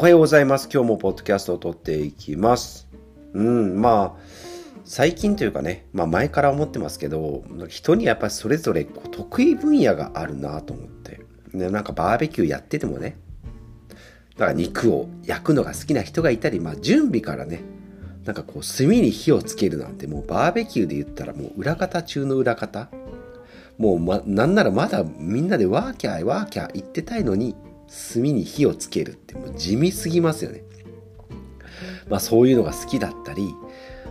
おはようございます。今日もポッドキャストを撮っていきます。うん、まあ、最近というかね、まあ前から思ってますけど、人にやっぱりそれぞれ得意分野があるなと思って。で、なんかバーベキューやっててもね、だから肉を焼くのが好きな人がいたり、まあ準備からね、なんかこう炭に火をつけるなんてもうバーベキューで言ったらもう裏方中の裏方。もう、ま、なんならまだみんなでワーキャーワーキャー言ってたいのに、炭に火をつけるってもう地味すぎますよね。まあそういうのが好きだったり、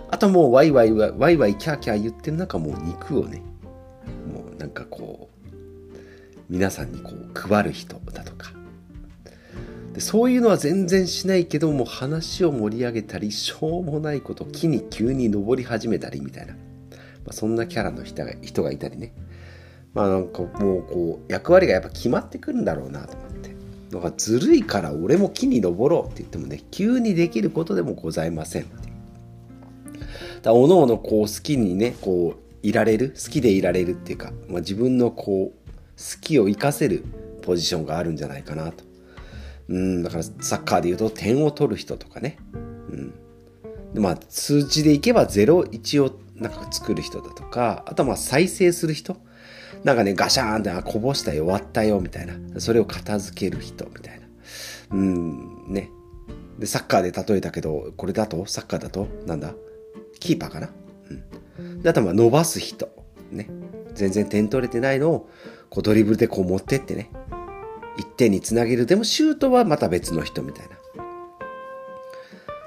あともうワイワイワイワイキャーキャー言ってる中もう肉をね、もうなんかこう、皆さんにこう配る人だとか。でそういうのは全然しないけども話を盛り上げたりしょうもないこと木に急に登り始めたりみたいな、まあ、そんなキャラの人が人がいたりねまあなんかもうこう役割がやっぱ決まってくるんだろうなと思ってだからずるいから俺も木に登ろうって言ってもね急にできることでもございませんだおのおのこう好きにねこういられる好きでいられるっていうか、まあ、自分のこう好きを生かせるポジションがあるんじゃないかなと。うんだからサッカーでいうと点を取る人とかね。うん。でまあ数値でいけば01をなんか作る人だとかあとはまあ再生する人なんかねガシャーンってあこぼしたよ終わったよみたいなそれを片付ける人みたいなうんねでサッカーで例えたけどこれだと？サッカーだと？なんだ？キーパーかな？うん。で、あとは伸ばす人。ね。全然点取れてないのを、こうドリブルでこう持ってってね。1点につなげる。でもシュートはまた別の人みたいな。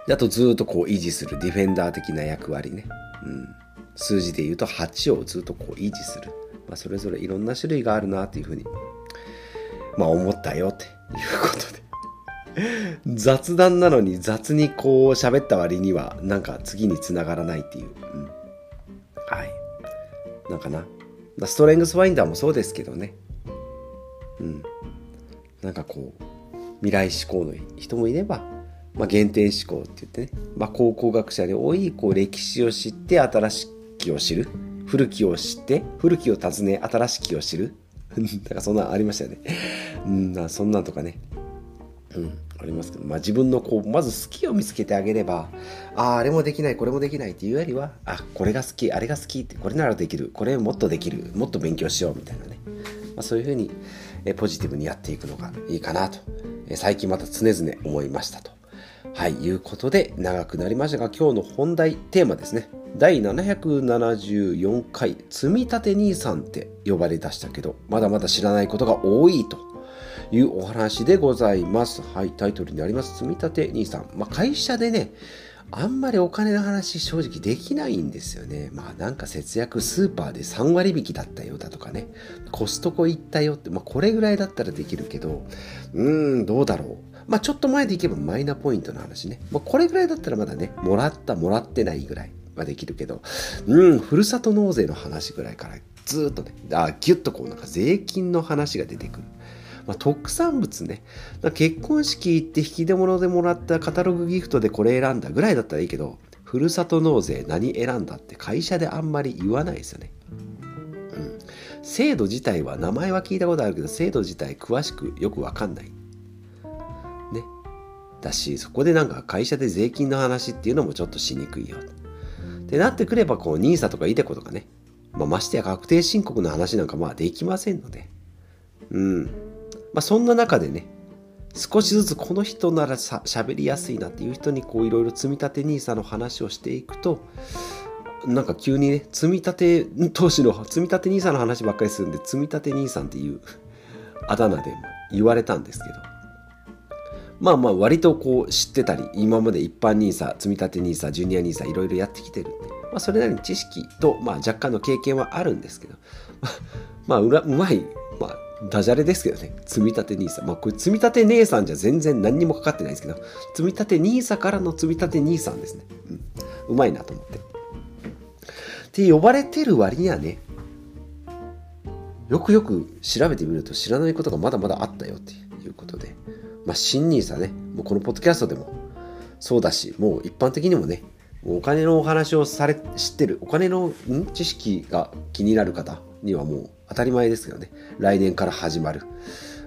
で、あとずっとこう維持するディフェンダー的な役割ね。うん。数字で言うと8をずっとこう維持する。まあ、それぞれいろんな種類があるなっていうふうに、まあ思ったよっていうことで。雑談なのに雑にこう喋った割にはなんか次につながらないっていう。うん、はい。なんかな。ストレングスファインダーもそうですけどね。うん。なんかこう、未来志向の人もいれば、まあ、原点思考って言ってね、まあ、考古学者に多いこう歴史を知って新しきを知る。古きを知って、古きを訪ね新しきを知る。なんかそんなんありましたよね。うん、そんなんとかね。うん、ありますけど、まあ、自分のこうまず好きを見つけてあげればあああれもできないこれもできないっていうよりはあこれが好きあれが好きってこれならできるこれもっとできるもっと勉強しようみたいなね、まあ、そういうふうにえポジティブにやっていくのがいいかなと最近また常々思いましたと。はい、いうことで長くなりましたが今日の本題テーマですね第774回積立 NISA って呼ばれ出したけどまだまだ知らないことが多いというお話でございます。はい、タイトルにあります、積立 NISA。まあ、会社でね、あんまりお金の話正直できないんですよね。まあなんか節約スーパーで3割引きだったよだとかね。コストコ行ったよって、まあこれぐらいだったらできるけど、うーん、どうだろう。まあちょっと前でいけばマイナポイントの話ね。まあこれぐらいだったらまだね、もらった、もらってないぐらいはできるけど、うん、ふるさと納税の話ぐらいからずっとね、あギュッとこうなんか税金の話が出てくる。まあ、特産物ね。結婚式行って引き出物でもらったカタログギフトでこれ選んだぐらいだったらいいけど、ふるさと納税何選んだって会社であんまり言わないですよね。うん。制度自体は名前は聞いたことあるけど、制度自体詳しくよくわかんない。だし、そこでなんか会社で税金の話っていうのもちょっとしにくいよ。ってなってくれば、こう、NISA とか iDeCo とかね。まあ、ましてや確定申告の話なんかまあできませんので。うん。まあ、そんな中でね、少しずつこの人ならさ喋りやすいなっていう人にこういろいろ積み立て NISA の話をしていくと、なんか急にね、積み立て投資の積み立て NISA の話ばっかりするんで、積み立て NISA っていうあだ名でも言われたんですけど、まあまあ割とこう知ってたり、今まで一般 NISA、積立 NISA、ジュニア NISA いろいろやってきてるんで、まあそれなりに知識と、まあ若干の経験はあるんですけど、まあうらうまい、まあダジャレですけどね。積立 NISA。まあこれ積立姉さんじゃ全然何にもかかってないですけど、積立 NISA からの積立て NISA ですね。うん。うまいなと思って。って呼ばれてる割にはね、よくよく調べてみると知らないことがまだまだあったよっていうことで、まあ新 NISA ね、もうこのポッドキャストでも。そうだし、もう一般的にもね、お金のお話をされ、知ってる、お金の知識が気になる方にはもう当たり前ですけどね。来年から始まる、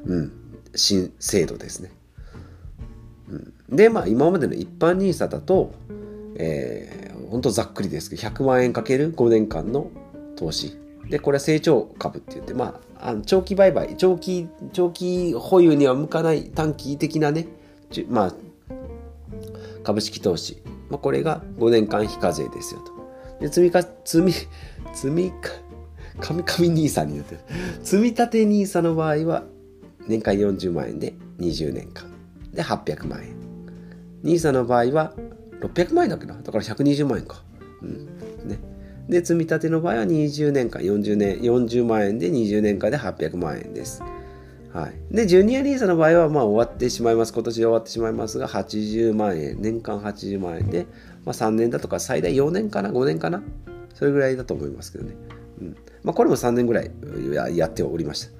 うん、新制度ですね。うん。でまあ今までの一般 NISA だと、えー、ほんとざっくりですけど100万円かける5年間の投資。でこれは成長株って言ってまああの長期売買長期長期保有には向かない短期的なねまあ株式投資、まあ、これが5年間非課税ですよと。で積みか積み積みか神々 NISA になってる。積み立て NISA の場合は年間40万円で20年間。で800万円。NISA の場合は600万円だっけな。だから120万円か。うん。ね。で積み立ての場合は20年間40年40万円で20年間で800万円です。はい、でジュニア NISA の場合はまあ終わってしまいます。今年で終わってしまいますが80万円年間80万円で、まあ、3年だとか最大4年かな5年かなそれぐらいだと思いますけどね、うん。まあ、これも3年ぐらいやっておりました。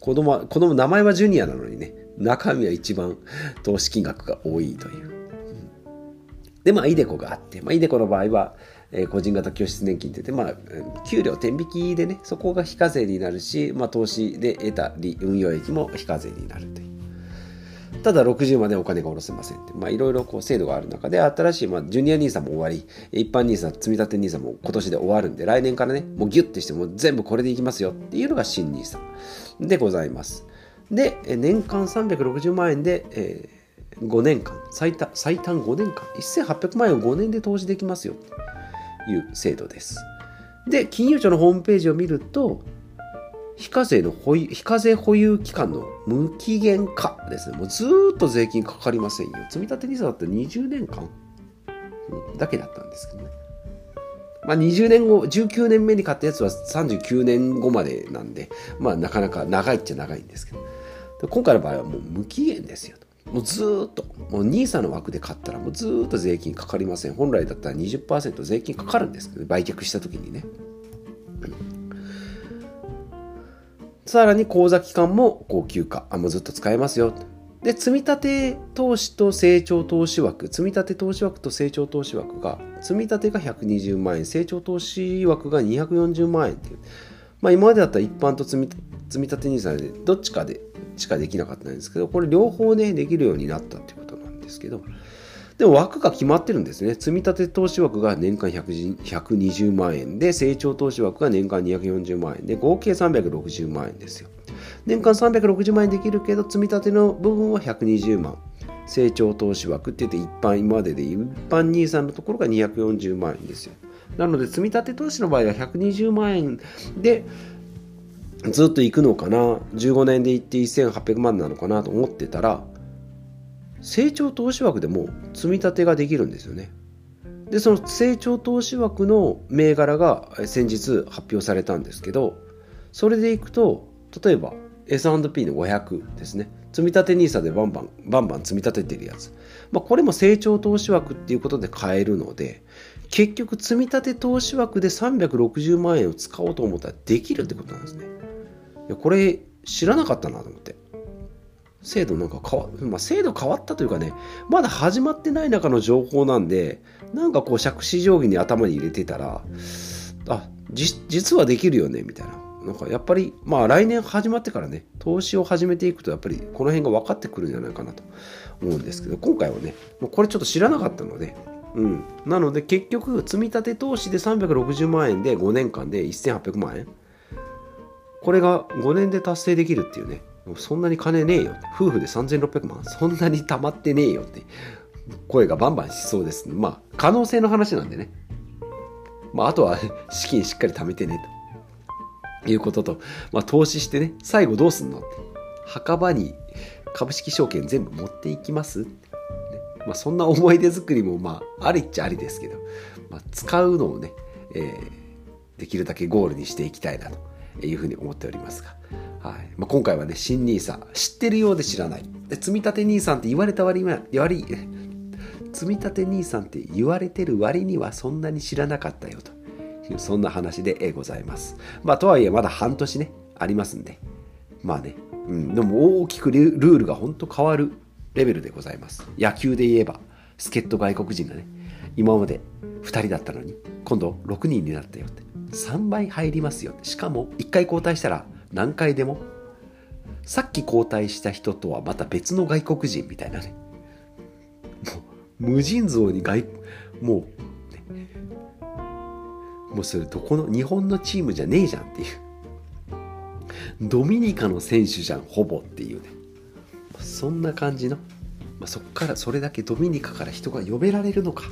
子供は子供名前はジュニアなのにね中身は一番投資金額が多いという、うん、でまあイデコがあって、まあ、イデコの場合はえー、個人型拠出年金って言って、まあ、給料天引きでね、そこが非課税になるし、まあ、投資で得た利運用益も非課税になるという。ただ60までお金が下ろせませんって、まあ、いろいろこう制度がある中で、新しい、まあ、ジュニア NISA も終わり、一般 NISA、積立 NISA も今年で終わるんで、来年からね、もうギュッてして、も全部これでいきますよっていうのが新 NISA でございます。で、年間360万円で、えー、5年間、最、最短5年間、1800万円を5年で投資できますよ。いう制度です。で、金融庁のホームページを見ると、非課税の保有、非課税保有期間の無期限化ですね。もうずっと税金かかりませんよ。積立 NISA だって20年間だけだったんですけどね。まあ、20年後、19年目に買ったやつは39年後までなんで、まあ、なかなか長いっちゃ長いんですけど。今回の場合はもう無期限ですよと。もうずっと、もう NISA の枠で買ったらもうずっと税金かかりません。本来だったら20%税金かかるんですけど、売却した時にね。さらに口座期間も高級化。あ、もうずっと使えますよ。で、積立投資と成長投資枠、積立投資枠と成長投資枠が、積立が120万円、成長投資枠が240万円っていう。まあ今までだったら一般と積み積立 NISA でどっちかでしかできなかったんですけど、これ両方ね、できるようになったっていうことなんですけど、でも枠が決まってるんですね。積立投資枠が年間120万円で、成長投資枠が年間240万円で、合計360万円ですよ。年間360万円できるけど、積立の部分は120万。成長投資枠って言って一般今までで一般 NISA のところが240万円ですよ。なので積立投資の場合は120万円でずっと行くのかな？15年で行って1800万なのかな？と思ってたら成長投資枠でも積み立てができるんですよね。でその成長投資枠の銘柄が先日発表されたんですけどそれでいくと例えば S&P の500ですね。積立 NISA でバンバンバンバン積み立ててるやつ、まあ、これも成長投資枠っていうことで買えるので結局積み立て投資枠で360万円を使おうと思ったらできるってことなんですね。やこれ知らなかったなと思って。制度なんか変わ、まあ、制度変わったというかねまだ始まってない中の情報なんでなんかこう借子定規に頭に入れてたらあ実はできるよねみたいな。なんかやっぱりまあ来年始まってからね投資を始めていくとやっぱりこの辺が分かってくるんじゃないかなと思うんですけど今回はねもうこれちょっと知らなかったのでうん、なので結局積立投資で360万円で5年間で1800万円これが5年で達成できるっていうね。そんなに金ねえよ。夫婦で3600万。そんなに貯まってねえよって。声がバンバンしそうです。まあ可能性の話なんでね。まああとは資金しっかり貯めてねと。いうことと、まあ、投資してね。最後どうすんのって。墓場に株式証券全部持っていきますまあ、そんな思い出作りもまあありっちゃありですけど、まあ、使うのをね、えー、できるだけゴールにしていきたいなと。いうふうに思っておりますが、はいまあ、今回はね、新 NISA、知ってるようで知らない。で積立 NISA って言われた割には、割 積立 NISA って言われてる割にはそんなに知らなかったよという、そんな話でございます。まあ、とはいえ、まだ半年ね、ありますんで、まあね、うん、でも大きくルールが本当変わるレベルでございます。野球で言えば、助っ人外国人がね、今まで2人だったのに、今度6人になったよって。3倍入りますよしかも1回交代したら何回でも。さっき交代した人とはまた別の外国人みたいなね。もう無尽蔵に外もう、ね、もうそれどこの日本のチームじゃねえじゃんっていう。ドミニカの選手じゃんほぼっていうね。そんな感じの、まあ、そこからそれだけドミニカから人が呼べられるのか。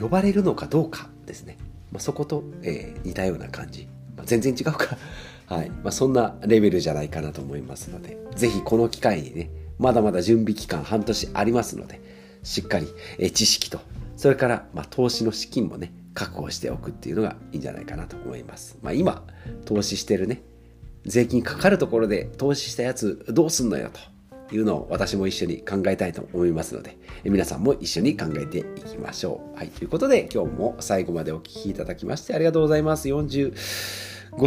呼ばれるのかどうかですね、まあ、そこと、えー、似たような感じ、まあ、全然違うか。はい。まあ、そんなレベルじゃないかなと思いますので是非この機会にねまだまだ準備期間半年ありますのでしっかり、えー、知識とそれから、ま、投資の資金もね確保しておくっていうのがいいんじゃないかなと思います、ま、今投資してるね税金かかるところで投資したやつどうすんのよと。いうのを私も一緒に考えたいと思いますので、皆さんも一緒に考えていきましょう。はい、ということで今日も最後までお聴きいただきましてありがとうございます。45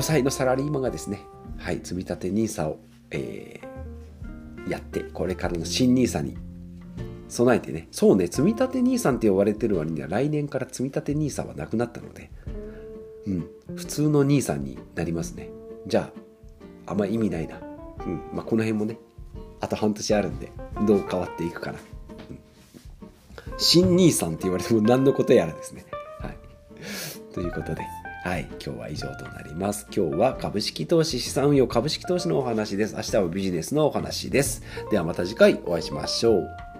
歳のサラリーマンがですね、はい、積立 NISA を、えー、やって、これからの新 NISA に備えてね、そうね、積立 NISA って呼ばれてる割には来年から積立 NISA はなくなったので、うん、普通の NISA になりますね。じゃあ、あんま意味ないな。うん、まあ、この辺もね、あと半年あるんでどう変わっていくかな、うん、新兄さんって言われても何のことやらですねはいということではい、今日は以上となります。今日は株式投資、資産運用、株式投資のお話です。明日はビジネスのお話です。ではまた次回お会いしましょう。